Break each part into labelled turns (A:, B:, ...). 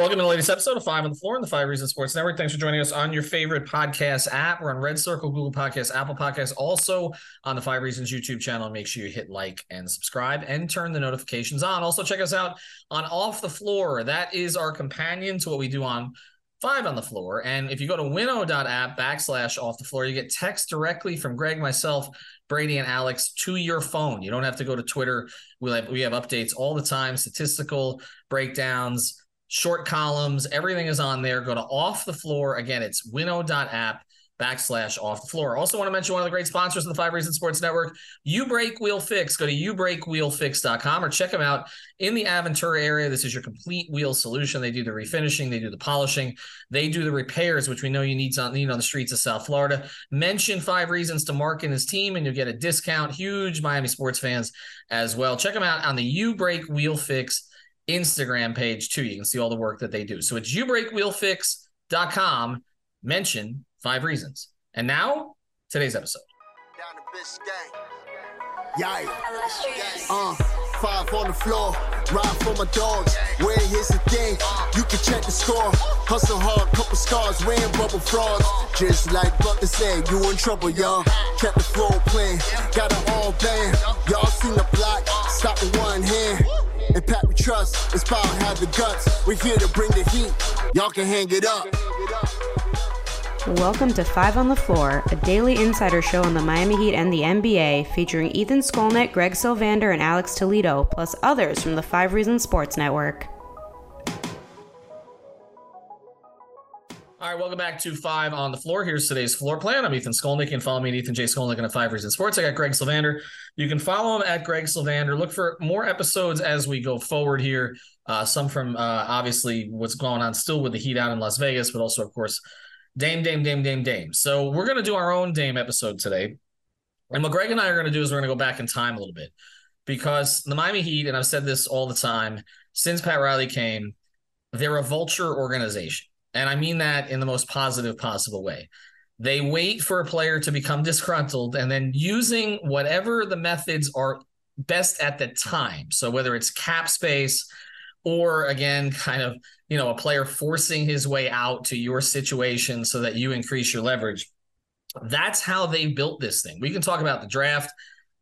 A: Welcome to the latest episode of Five on the Floor on the Five Reasons Sports Network. Thanks for joining us on your favorite podcast app. We're on Red Circle, Google Podcasts, Apple Podcasts, also on the Five Reasons YouTube channel. Make sure you hit like and subscribe and turn the notifications on. Also, check us out on Off the Floor. That is our companion to what we do on Five on the Floor. And if you go to winnow.app backslash off the floor, you get text directly from Greg, myself, Brady, and Alex to your phone. You don't have to go to Twitter. We have, we have updates all the time, statistical breakdowns short columns, everything is on there. Go to off the floor. Again, it's winnow.app backslash off the floor. Also want to mention one of the great sponsors of the Five Reasons Sports Network, You Break Wheel Fix. Go to youbreakwheelfix.com or check them out in the Aventura area. This is your complete wheel solution. They do the refinishing, they do the polishing, they do the repairs, which we know you need on, need on the streets of South Florida. Mention Five Reasons to Mark and his team, and you'll get a discount. Huge Miami sports fans as well. Check them out on the You Break Wheel Fix Instagram page too. You can see all the work that they do. So it's youbreakwheelfix.com. Mention five reasons. And now, today's episode.
B: Yeah. Uh, five on the floor, ride for my dogs. Where here's the thing, you can check the score. Hustle hard, couple scars, wearing bubble frauds. Just like Butler said, you in trouble, y'all. Kept the floor playing, got it all band. Y'all seen the block, stop with one hand. And Pat we trust, it's power have the guts. We're here to bring the heat. Y'all can hang it up.
C: Welcome to Five on the Floor, a daily insider show on the Miami Heat and the NBA, featuring Ethan Skolnick, Greg Sylvander, and Alex Toledo, plus others from the Five Reasons Sports Network.
A: All right, welcome back to Five on the Floor. Here's today's floor plan. I'm Ethan Skolnick. Can follow me at Ethan J. Skolnick the Five Reasons Sports. I got Greg Sylvander. You can follow him at Greg Sylvander. Look for more episodes as we go forward here. Uh, some from uh, obviously what's going on still with the Heat out in Las Vegas, but also, of course, Dame, Dame, Dame, Dame, Dame. So we're going to do our own Dame episode today. And what Greg and I are going to do is we're going to go back in time a little bit because the Miami Heat, and I've said this all the time since Pat Riley came, they're a vulture organization. And I mean that in the most positive possible way. They wait for a player to become disgruntled and then using whatever the methods are best at the time. So whether it's cap space or again, kind of, you know, a player forcing his way out to your situation so that you increase your leverage. That's how they built this thing. We can talk about the draft.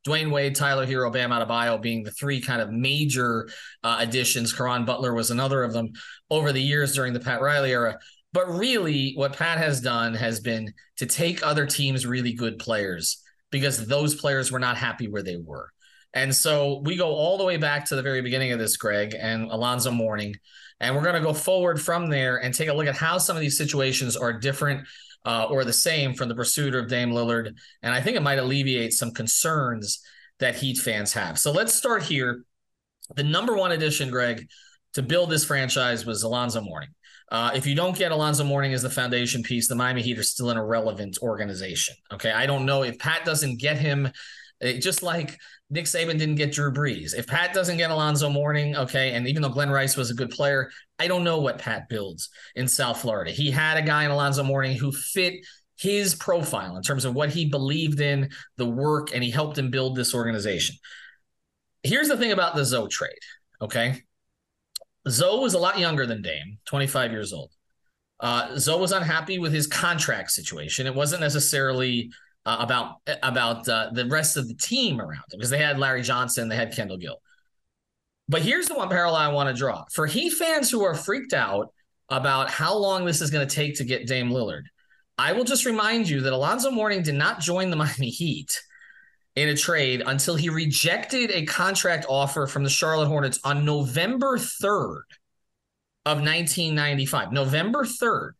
A: Dwyane Wade, Tyler Herro, Bam Adebayo being the three kind of major uh, additions. Caron Butler was another of them over the years during the Pat Riley era. But really, what Pat has done has been to take other teams' really good players because those players were not happy where they were. And so we go all the way back to the very beginning of this, Greg, and Alonzo Mourning. And we're going to go forward from there and take a look at how some of these situations are different uh, or the same from the pursuit of Dame Lillard. And I think it might alleviate some concerns that Heat fans have. So let's start here. The number one addition, Greg, to build this franchise was Alonzo Mourning. Uh, if you don't get Alonzo Mourning as the foundation piece, the Miami Heat are still an irrelevant organization. Okay. I don't know if Pat doesn't get him, it, just like Nick Saban didn't get Drew Brees. If Pat doesn't get Alonzo Mourning, okay, and even though Glen Rice was a good player, I don't know what Pat builds in South Florida. He had a guy in Alonzo Mourning who fit his profile in terms of what he believed in, the work, and he helped him build this organization. Here's the thing about the Zo trade, okay? Zo was a lot younger than Dame, 25 years old. Uh, Zo was unhappy with his contract situation. It wasn't necessarily uh, about about uh, the rest of the team around him because they had Larry Johnson, they had Kendall Gill. But here's the one parallel I want to draw for Heat fans who are freaked out about how long this is going to take to get Dame Lillard. I will just remind you that Alonzo Mourning did not join the Miami Heat in a trade until he rejected a contract offer from the Charlotte Hornets on November 3rd of 1995. November 3rd.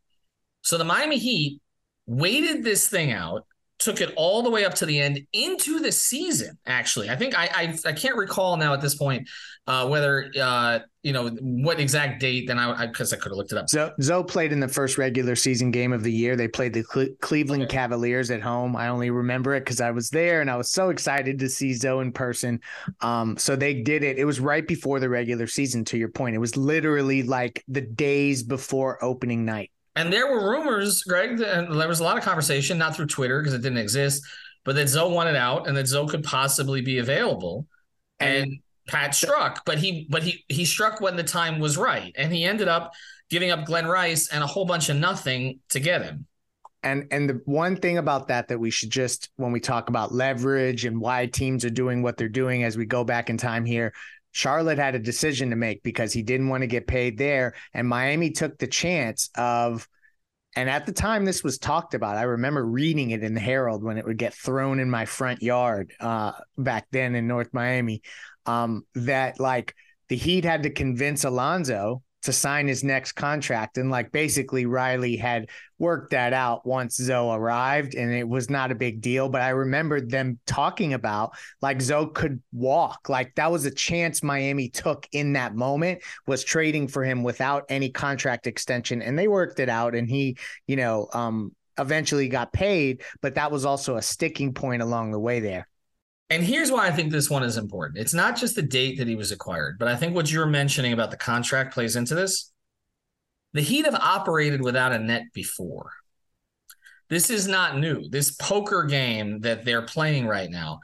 A: So the Miami Heat waited this thing out took it all the way up to the end into the season. Actually, I think I I, I can't recall now at this point uh, whether uh, you know what exact date. Then I because I, I could have looked it up.
D: Zo, Zo played in the first regular season game of the year. They played the Cle- Cleveland okay. Cavaliers at home. I only remember it because I was there and I was so excited to see Zo in person. Um, so they did it. It was right before the regular season. To your point, it was literally like the days before opening night.
A: And there were rumors, Greg, and there was a lot of conversation, not through Twitter because it didn't exist, but that Zo wanted out and that Zo could possibly be available. And, and Pat struck, but he but he he struck when the time was right. And he ended up giving up Glen Rice and a whole bunch of nothing to get him.
D: And and the one thing about that that we should just when we talk about leverage and why teams are doing what they're doing as we go back in time here, Charlotte had a decision to make because he didn't want to get paid there. And Miami took the chance of, and at the time this was talked about, I remember reading it in the Herald when it would get thrown in my front yard uh, back then in North Miami, um, that like the Heat had to convince Alonzo to sign his next contract. And like basically Riley had worked that out once Zo arrived and it was not a big deal. But I remember them talking about like Zo could walk. Like that was a chance Miami took in that moment was trading for him without any contract extension. And they worked it out and he, you know, um eventually got paid, but that was also a sticking point along the way there.
A: And here's why I think this one is important. It's not just the date that he was acquired, but I think what you're mentioning about the contract plays into this. The Heat have operated without a net before. This is not new. This poker game that they're playing right now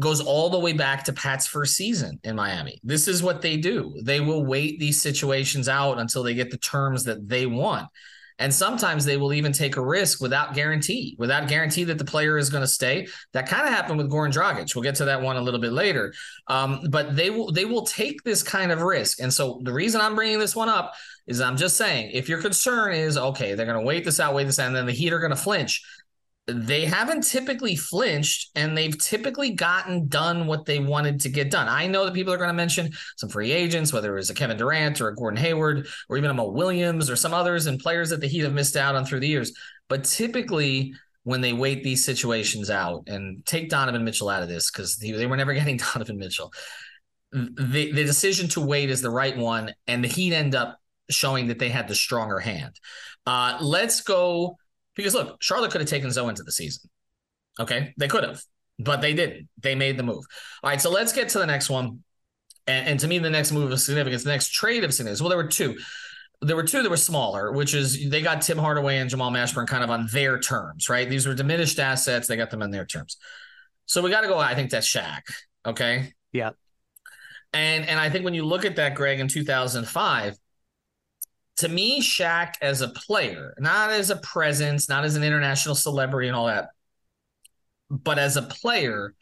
A: goes all the way back to Pat's first season in Miami. This is what they do. They will wait these situations out until they get the terms that they want. And sometimes they will even take a risk without guarantee, without guarantee that the player is going to stay. That kind of happened with Goran Dragic. We'll get to that one a little bit later. Um, but they will they will take this kind of risk. And so the reason I'm bringing this one up is I'm just saying if your concern is okay, they're going to wait this out, wait this out, and then the Heat are going to flinch they haven't typically flinched and they've typically gotten done what they wanted to get done. I know that people are going to mention some free agents, whether it was a Kevin Durant or a Gordon Hayward or even a Mo Williams or some others and players that the Heat have missed out on through the years. But typically, when they wait these situations out and take Donovan Mitchell out of this because they were never getting Donovan Mitchell, the, the decision to wait is the right one. And the Heat end up showing that they had the stronger hand. Uh, let's go because look, Charlotte could have taken Zo into the season. Okay. They could have, but they didn't. They made the move. All right. So let's get to the next one. And, and to me, the next move of significance, the next trade of significance. Well, there were two. There were two that were smaller, which is they got Tim Hardaway and Jamal Mashburn kind of on their terms, right? These were diminished assets. They got them on their terms. So we got to go. I think that's Shaq. Okay.
D: Yeah.
A: And and I think when you look at that, Greg, in 2005, to me, Shaq as a player, not as a presence, not as an international celebrity and all that, but as a player,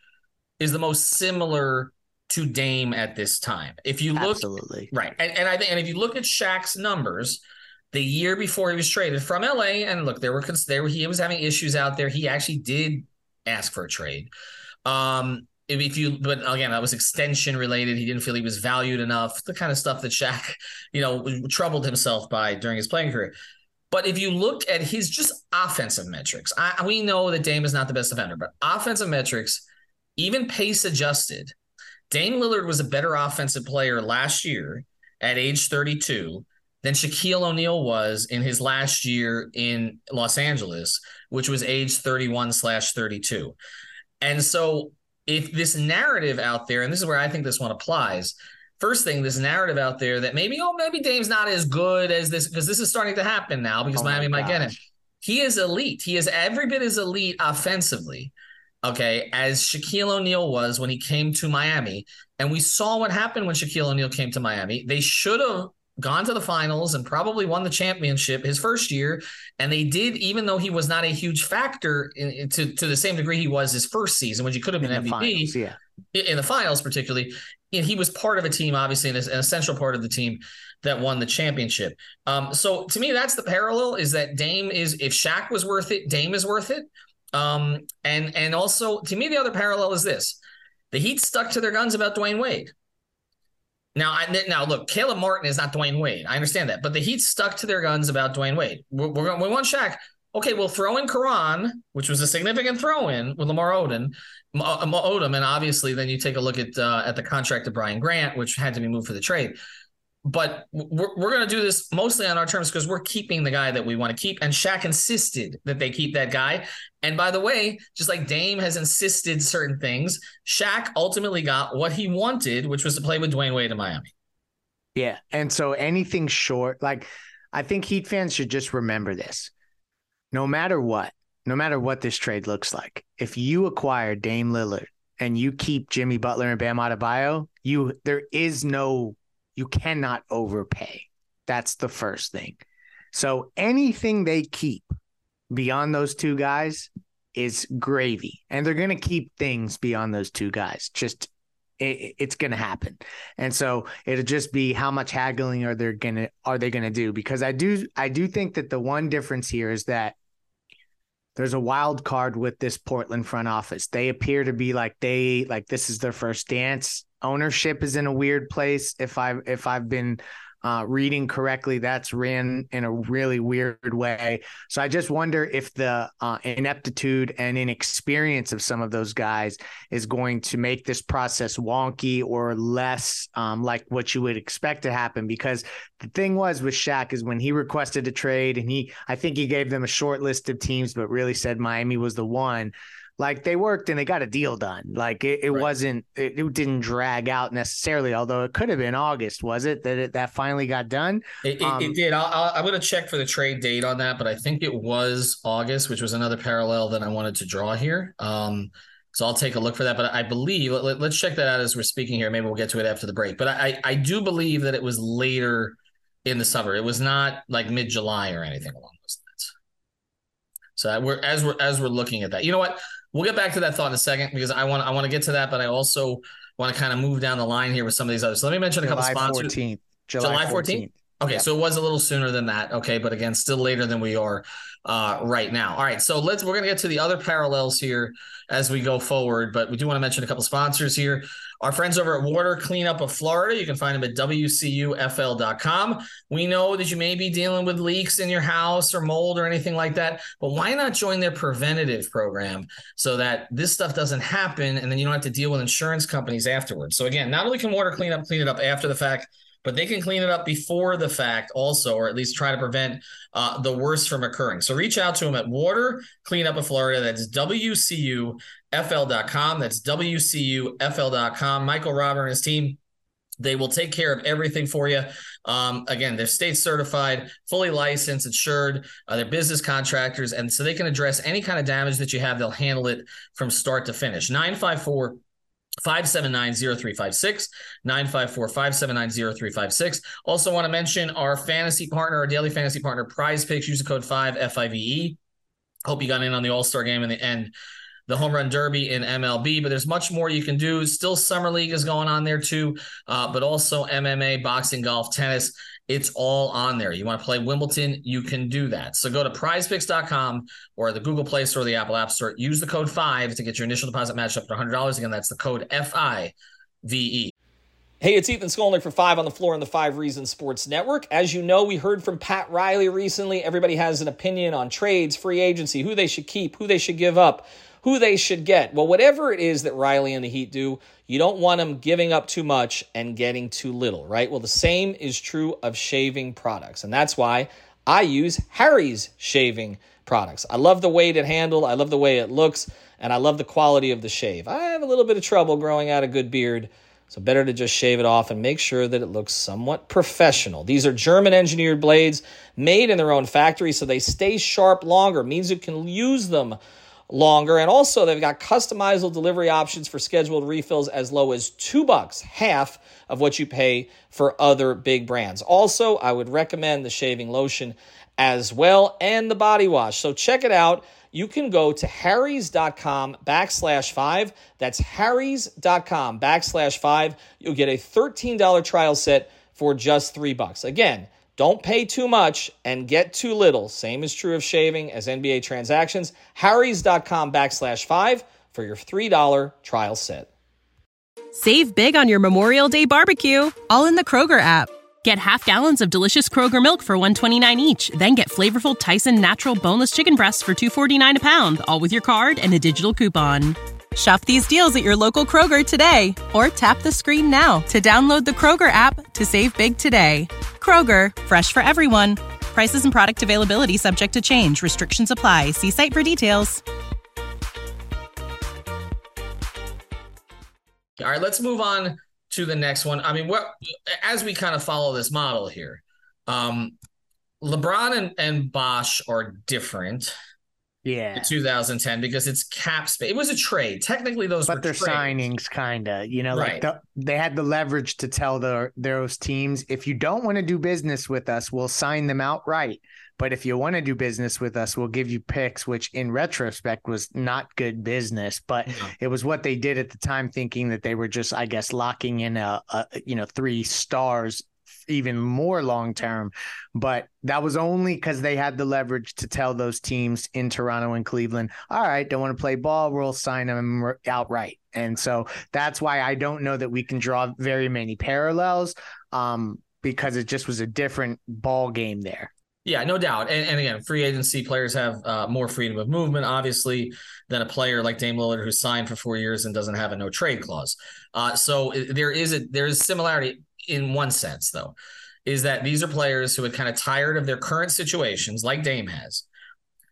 A: is the most similar to Dame at this time. If you look
D: absolutely
A: right, and, and I think, and if you look at Shaq's numbers, the year before he was traded from LA, and look, there were there he was having issues out there. He actually did ask for a trade. Um, if you but again that was extension related he didn't feel he was valued enough the kind of stuff that Shaq you know troubled himself by during his playing career but if you look at his just offensive metrics I, we know that Dame is not the best defender but offensive metrics even pace adjusted Dame Lillard was a better offensive player last year at age 32 than Shaquille O'Neal was in his last year in Los Angeles, which was age 31 slash 32. And so if this narrative out there, and this is where I think this one applies. First thing, this narrative out there that maybe, oh, maybe Dame's not as good as this, because this is starting to happen now because oh Miami might get him. He is elite. He is every bit as elite offensively, okay, as Shaquille O'Neal was when he came to Miami. And we saw what happened when Shaquille O'Neal came to Miami. They should have gone to the finals and probably won the championship his first year. And they did, even though he was not a huge factor in, in, to, to the same degree he was his first season, which he could have been in MVP finals, yeah. in the finals, particularly. And he was part of a team, obviously, an, an essential part of the team that won the championship. Um, so to me, that's the parallel is that Dame is, if Shaq was worth it, Dame is worth it. Um, and, and also to me, the other parallel is this the Heat stuck to their guns about Dwyane Wade. Now, I, now look, Caleb Martin is not Dwyane Wade. I understand that, but the Heat stuck to their guns about Dwyane Wade. We're, we're we want Shaq, Okay, well, throw in Caron, which was a significant throw in with Lamar Odom, Odom, and obviously then you take a look at uh, at the contract of Brian Grant, which had to be moved for the trade. But we're, we're going to do this mostly on our terms because we're keeping the guy that we want to keep. And Shaq insisted that they keep that guy. And by the way, just like Dame has insisted certain things, Shaq ultimately got what he wanted, which was to play with Dwyane Wade in Miami.
D: Yeah. And so anything short, like I think Heat fans should just remember this. No matter what, no matter what this trade looks like, if you acquire Dame Lillard and you keep Jimmy Butler and Bam Adebayo, you there is no you cannot overpay. That's the first thing. So anything they keep beyond those two guys is gravy. And they're going to keep things beyond those two guys. Just it, it's going to happen. And so it'll just be how much haggling are they going to are they going to do because I do I do think that the one difference here is that there's a wild card with this Portland front office. They appear to be like they like this is their first dance. Ownership is in a weird place. If I if I've been uh, reading correctly, that's ran in a really weird way. So I just wonder if the uh, ineptitude and inexperience of some of those guys is going to make this process wonky or less um, like what you would expect to happen. Because the thing was with Shaq is when he requested a trade and he, I think he gave them a short list of teams, but really said Miami was the one like they worked and they got a deal done. Like it, it right. wasn't, it, it, didn't drag out necessarily. Although it could have been August, was it that it, that finally got done?
A: It, um, it did. i am going to check for the trade date on that, but I think it was August, which was another parallel that I wanted to draw here. Um, so I'll take a look for that. But I believe let, us check that out as we're speaking here. Maybe we'll get to it after the break. But I, I do believe that it was later in the summer. It was not like mid July or anything along those lines. So we're as we're as we're looking at that. You know what? We'll get back to that thought in a second because I want I want to get to that, but I also want to kind of move down the line here with some of these others. So let me mention a couple sponsors. 14th.
D: July, July 14th. 14th.
A: Okay, yep. so it was a little sooner than that. Okay, but again, still later than we are uh, right now. All right, so let's we're gonna get to the other parallels here as we go forward, but we do want to mention a couple sponsors here. Our friends over at Water Cleanup of Florida, you can find them at WCUFL.com. We know that you may be dealing with leaks in your house or mold or anything like that, but why not join their preventative program so that this stuff doesn't happen and then you don't have to deal with insurance companies afterwards? So, again, not only can Water Cleanup clean it up after the fact, but they can clean it up before the fact also, or at least try to prevent uh, the worst from occurring. So reach out to them at Water Cleanup of Florida. That's WCUFL.com. That's WCUFL.com. Michael Robert and his team. They will take care of everything for you. Um, again, they're state certified, fully licensed, insured. Uh, they're business contractors, and so they can address any kind of damage that you have. They'll handle it from start to finish. 954- 579-0356 954-579-0356 also want to mention our fantasy partner our daily fantasy partner prize picks use the code 5 five hope you got in on the all-star game in the end the home run derby in MLB, but there's much more you can do. Still, summer league is going on there too, uh, but also MMA, boxing, golf, tennis. It's all on there. You want to play Wimbledon, you can do that. So go to prizepicks.com or the Google Play Store or the Apple App Store. Use the code 5 to get your initial deposit matched up to $100. Again, that's the code F I V E.
E: Hey, it's Ethan Skolnick for Five on the Floor on the Five Reasons Sports Network. As you know, we heard from Pat Riley recently. Everybody has an opinion on trades, free agency, who they should keep, who they should give up who they should get. Well, whatever it is that Riley and the Heat do, you don't want them giving up too much and getting too little, right? Well, the same is true of shaving products. And that's why I use Harry's shaving products. I love the weight it handles, I love the way it looks, and I love the quality of the shave. I have a little bit of trouble growing out a good beard. So better to just shave it off and make sure that it looks somewhat professional. These are German engineered blades made in their own factory so they stay sharp longer, means you can use them longer. And also, they've got customizable delivery options for scheduled refills as low as two bucks, half of what you pay for other big brands. Also, I would recommend the shaving lotion as well and the body wash. So check it out. You can go to harrys.com backslash five. That's harrys.com backslash five. You'll get a $13 trial set for just three bucks. Again, don't pay too much and get too little. Same is true of shaving as NBA transactions. Harry's.com backslash five for your $3 trial set.
F: Save big on your Memorial Day barbecue, all in the Kroger app. Get half gallons of delicious Kroger milk for 129 each, then get flavorful Tyson natural boneless chicken breasts for 249 a pound, all with your card and a digital coupon. Shop these deals at your local Kroger today or tap the screen now to download the Kroger app to save big today. Kroger, fresh for everyone. Prices and product availability subject to change. Restrictions apply. See site for details.
A: All right, let's move on to the next one. I mean, what as we kind of follow this model here, um, LeBron and, and Bosh are different.
D: Yeah.
A: 2010 because it's cap space. It was a trade. Technically, those
D: but
A: were
D: they're
A: trades.
D: signings, kind of. You know,
A: Right.
D: like the, they had the leverage to tell the, those teams, if you don't want to do business with us, we'll sign them outright. But if you want to do business with us, we'll give you picks, which in retrospect was not good business. But
A: No.
D: it was what they did at the time, thinking that they were just, I guess, locking in a, a you know three stars even more long term. But that was only because they had the leverage to tell those teams in Toronto and Cleveland, all right, don't want to play ball, we'll sign them outright. And so that's why I don't know that we can draw very many parallels um, because it just was a different ball game there.
A: Yeah, no doubt. And, and again, free agency players have uh, more freedom of movement, obviously, than a player like Dame Lillard who signed for four years and doesn't have a no trade clause. Uh, so there is a there is similarity in one sense, though, is that these are players who are kind of tired of their current situations, like Dame has.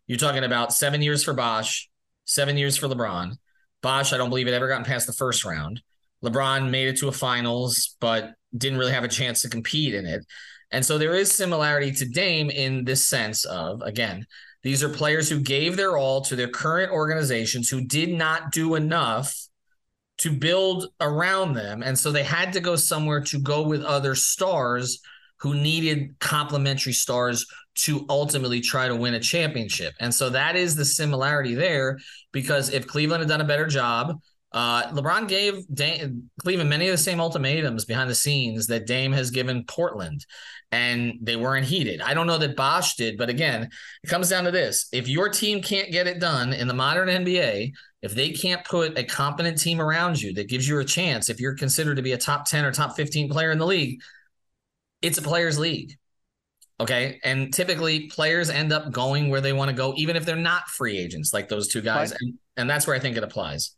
A: You're talking about seven years for Bosh, seven years for LeBron. Bosh, I don't believe it ever gotten past the first round. LeBron made it to a finals, but didn't really have a chance to compete in it. And so there is similarity to Dame in this sense of, again, these are players who gave their all to their current organizations who did not do enough to build around them. And so they had to go somewhere to go with other stars who needed complementary stars to ultimately try to win a championship. And so that is the similarity there because if Cleveland had done a better job, uh, LeBron gave Dame, Cleveland many of the same ultimatums behind the scenes that Dame has given Portland, and they weren't heeded. I don't know that Bosh did, but again, it comes down to this: if your team can't get it done in the modern NBA, if they can't put a competent team around you that gives you a chance, if you're considered to be a top ten or top fifteen player in the league, it's a players' league. Okay. And typically players end up going where they want to go, even if they're not free agents like those two guys.
D: But-
A: and, and that's where I think it applies.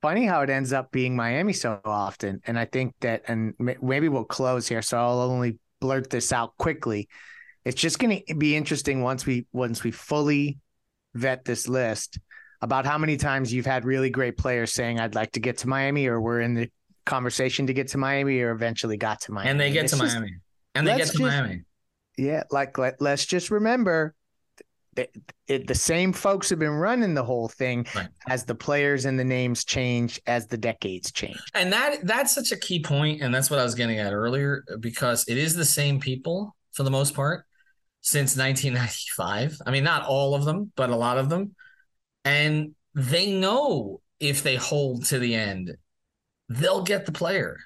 D: Funny how it ends up being Miami so often. And I think that, and maybe we'll close here. So I'll only blurt this out quickly. It's just going to be interesting once we once we fully vet this list about how many times you've had really great players saying I'd like to get to Miami or we're in the conversation to get to Miami or eventually got to Miami.
A: And they get
D: It's
A: to
D: just-
A: Miami. And they get to
D: just-
A: Miami.
D: Yeah, like let, let's just remember that it, the same folks have been running the whole thing
A: Right.
D: as the players and the names change as the decades change.
A: And that that's such a key point, and that's what I was getting at earlier, because it is the same people for the most part since 1995. I mean, not all of them, but a lot of them. And they know if they hold to the end, they'll get the player.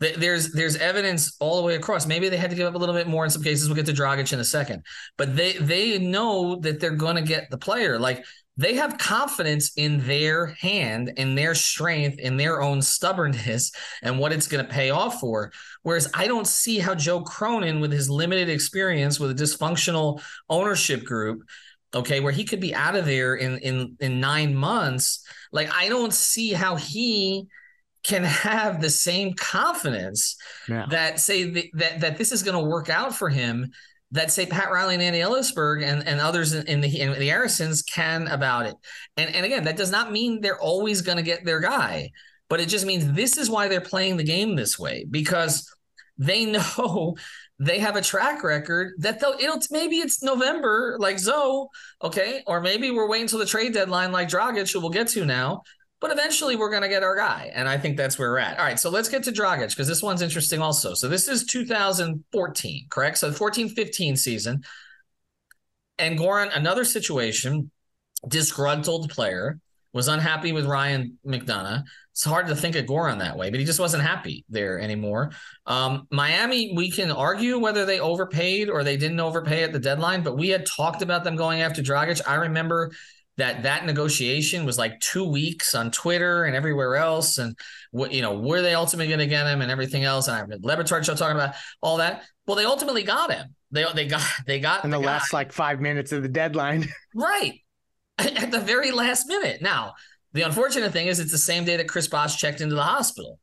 A: There's there's evidence all the way across. Maybe they had to give up a little bit more in some cases. We'll get to Dragic in a second, but they they know that they're going to get the player. Like they have confidence in their hand, in their strength, in their own stubbornness, and what it's going to pay off for. Whereas I don't see how Joe Cronin, with his limited experience with a dysfunctional ownership group, okay, where he could be out of there in in in nine months. Like I don't see how he can have the same confidence
D: Yeah.
A: that say th- that that this is going to work out for him that say Pat Riley and Andy Elisburg and, and others in, in the in the Arisons can about it. And and again, that does not mean they're always going to get their guy, but it just means this is why they're playing the game this way because they know they have a track record that they'll it'll maybe it's November like Zo, okay, or maybe we're waiting until the trade deadline like Dragic, who we'll get to now. But eventually we're to get our guy. And I think that's where we're at. All right. So let's get to Dragic because this one's interesting also. So this is 2014, correct? So the 14 15 season. And Goran, another situation, disgruntled player, was unhappy with Ryan McDonough. It's hard to think of Goran that way, but he just wasn't happy there anymore. Um, Miami, we can argue whether they overpaid or they didn't overpay at the deadline, but we had talked about them going after Dragic. I remember that that negotiation was like two weeks on Twitter and everywhere else, and what you know, were they ultimately going to get him and everything else? And I have Le Batard show talking about all that. Well, they ultimately got him. They they got they got
D: in the, the last like five minutes of the deadline,
A: right? At the very last minute. Now, the unfortunate thing is, it's the same day that Chris Bosh checked into the hospital,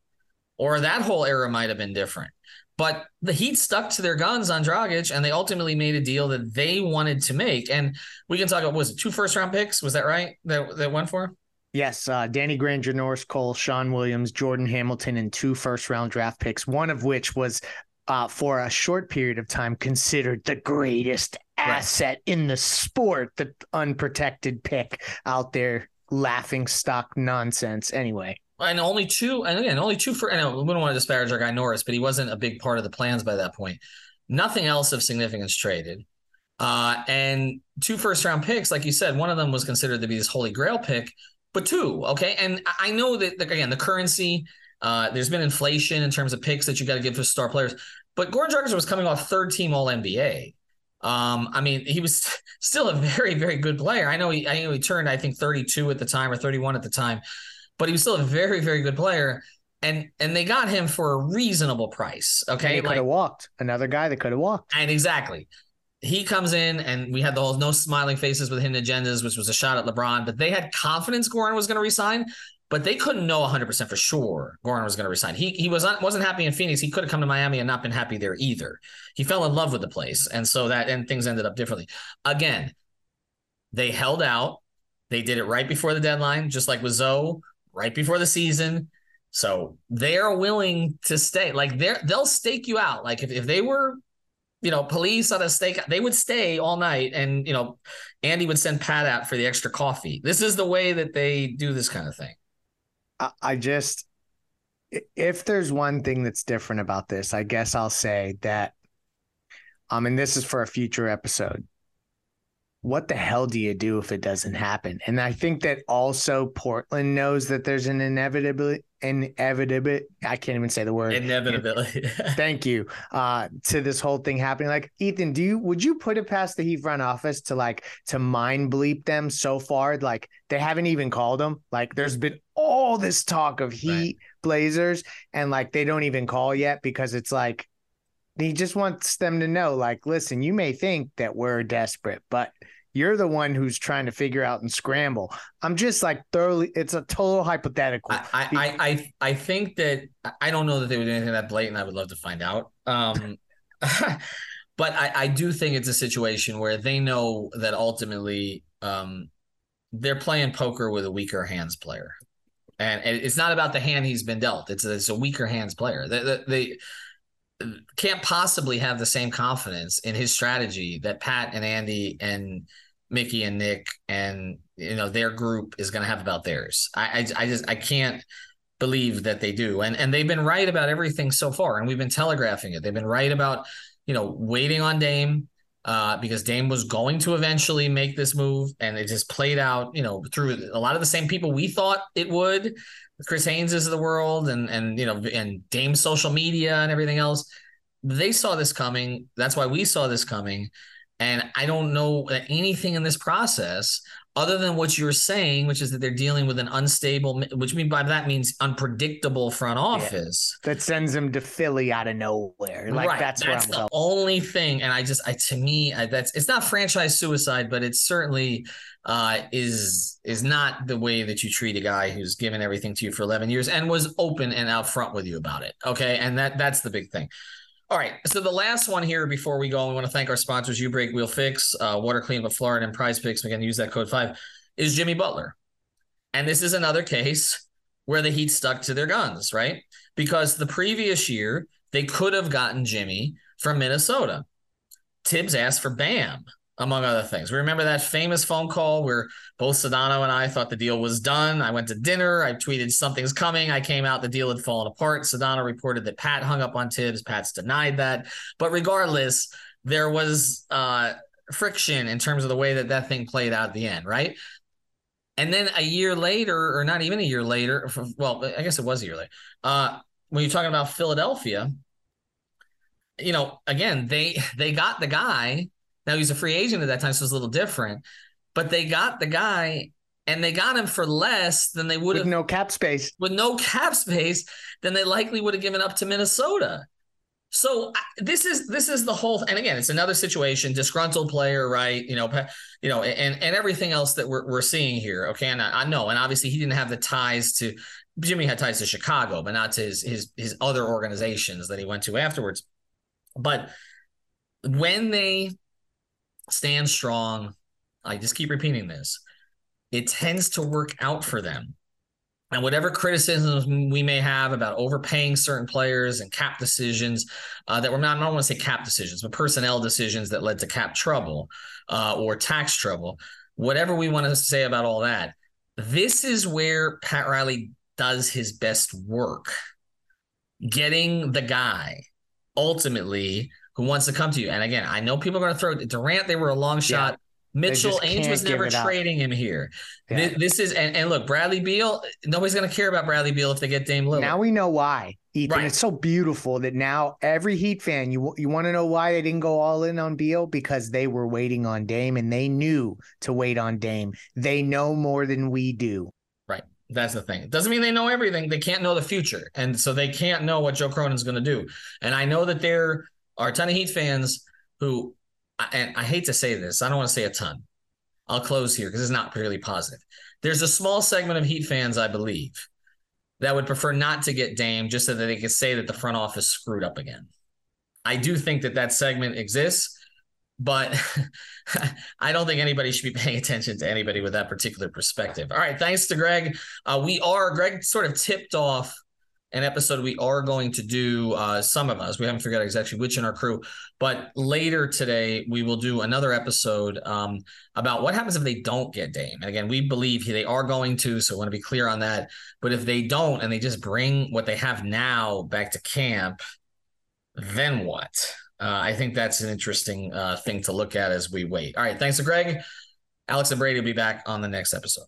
A: or that whole era might have been different. But the Heat stuck to their guns on Dragic, and they ultimately made a deal that they wanted to make. And we can talk about was it two first round picks? Was that right? That that went for?
D: Yes, uh, Danny Granger, Norris Cole, Shawne Williams, Jordan Hamilton, and two first round draft picks. One of which was uh, for a short period of time considered the greatest asset right. in the sport, the unprotected pick out there, laughing stock nonsense. Anyway,
A: and only two, and again, only two for. I know we don't want to disparage our guy Norris, but he wasn't a big part of the plans by that point. Nothing else of significance traded. Uh, and two first round picks, like you said, one of them was considered to be this holy grail pick, but two, okay. And I know that again, the currency, uh, there's been inflation in terms of picks that you got to give to star players, but Goran Dragic was coming off third team All NBA. Um, I mean, he was still a very, very good player. I know he, I know he turned, I think, 32 at the time or 31 at the time but he was still a very, very good player. And and they got him for a reasonable price. Okay.
D: could have walked. Another guy that could have walked.
A: And exactly. He comes in and we had the whole no smiling faces with hidden agendas, which was a shot at LeBron, but they had confidence Goran was going to resign, but they couldn't know 100% for sure Goran was going to resign. He he was not, wasn't happy in Phoenix. He could have come to Miami and not been happy there either. He fell in love with the place. And so that and things ended up differently. Again, they held out. They did it right before the deadline, just like with Zo right before the season. So they're willing to stay. Like they're they'll stake you out. Like if, if they were, you know, police on a stake, they would stay all night. And you know, Andy would send Pat out for the extra coffee. This is the way that they do this kind of thing.
D: I, just if there's one thing that's different about this, I guess I'll say that um, and this is for a future episode what the hell do you do if it doesn't happen? And I think that also Portland knows that there's an inevitability, inevitability. I can't even say the word
A: inevitability.
D: Thank you. Uh, to this whole thing happening. Like Ethan, do you would you put it past the Heat front office to like to mind bleep them so far? Like they haven't even called them. Like there's been all this talk of Heat right. Blazers, and like they don't even call yet because it's like he just wants them to know, like, listen, you may think that we're desperate, but you're the one who's trying to figure out and scramble. I'm just like thoroughly. It's a total hypothetical.
A: I I I, I think that I don't know that they would do anything that blatant. I would love to find out. Um, but I, I do think it's a situation where they know that ultimately um, they're playing poker with a weaker hands player, and it's not about the hand he's been dealt. It's a, it's a weaker hands player. They, they, they can't possibly have the same confidence in his strategy that Pat and Andy and Micky and Nick and you know their group is going to have about theirs. I, I I just I can't believe that they do. And and they've been right about everything so far, and we've been telegraphing it. They've been right about you know waiting on Dame. Uh, because Dame was going to eventually make this move, and it just played out, you know, through a lot of the same people we thought it would. Chris Haynes is the world, and and you know, and Dame social media and everything else. They saw this coming. That's why we saw this coming. And I don't know anything in this process other than what you're saying, which is that they're dealing with an unstable, which mean by that means unpredictable front office
D: yeah, that sends them to Philly out of nowhere. Like right. that's,
A: that's the only thing. And I just, I to me, I, that's it's not franchise suicide, but it certainly uh, is is not the way that you treat a guy who's given everything to you for 11 years and was open and out front with you about it. Okay, and that that's the big thing. All right. So the last one here before we go, we want to thank our sponsors, You Break Wheel Fix, uh, Water Clean with Florida, and Prize Picks. Again, use that code five. Is Jimmy Butler, and this is another case where the Heat stuck to their guns, right? Because the previous year they could have gotten Jimmy from Minnesota. Thibs asked for Bam among other things. We remember that famous phone call where both Sedano and I thought the deal was done. I went to dinner. I tweeted something's coming. I came out, the deal had fallen apart. Sedano reported that Pat hung up on Thibs. Pat's denied that. But regardless, there was uh, friction in terms of the way that that thing played out at the end, right? And then a year later, or not even a year later, well, I guess it was a year later. Uh, when you're talking about Philadelphia, you know, again, they they got the guy now he's a free agent at that time, so it's a little different. but they got the guy and they got him for less than they would have with
D: no cap space.
A: With no cap space, than they likely would have given up to Minnesota. So this is this is the whole and again it's another situation disgruntled player right you know you know and and everything else that we're, we're seeing here okay and I, I know and obviously he didn't have the ties to Jimmy had ties to Chicago but not to his his his other organizations that he went to afterwards but when they stand strong. I just keep repeating this. It tends to work out for them. And whatever criticisms we may have about overpaying certain players and cap decisions uh, that were not, I don't want to say cap decisions, but personnel decisions that led to cap trouble uh, or tax trouble, whatever we want to say about all that, this is where Pat Riley does his best work. Getting the guy ultimately who wants to come to you. And again, I know people are going to throw Durant, they were a long shot. Mitchell Ainge was never trading him here. Yeah. This, this, is and, and, look, Bradley Beal. Nobody's going to care about Bradley Beal if they get Dame Lillard.
D: Now we know why, Ethan. Right. It's so beautiful that now every Heat fan, you you want to know why they didn't go all in on Beal because they were waiting on Dame and they knew to wait on Dame. They know more than we do.
A: Right. That's the thing. It doesn't mean they know everything. They can't know the future, and so they can't know what Joe Cronin's going to do. And I know that there are a ton of Heat fans who and I hate to say this, I don't want to say a ton. I'll close here because it's not purely positive. There's a small segment of Heat fans, I believe, that would prefer not to get Dame just so that they could say that the front office screwed up again. I do think that that segment exists, but I don't think anybody should be paying attention to anybody with that particular perspective. All right, thanks to Greg. Uh, we are Greg sort of tipped off an episode we are going to do uh, some of us we haven't figured out exactly which in our crew but later today we will do another episode um, about what happens if they don't get dame and again we believe they are going to so i want to be clear on that. But if they don't and they just bring what they have now back to camp then what? Uh, i think that's an interesting uh, thing to look at as we wait. All right thanks to greg. Alex and brady will be back on the next episode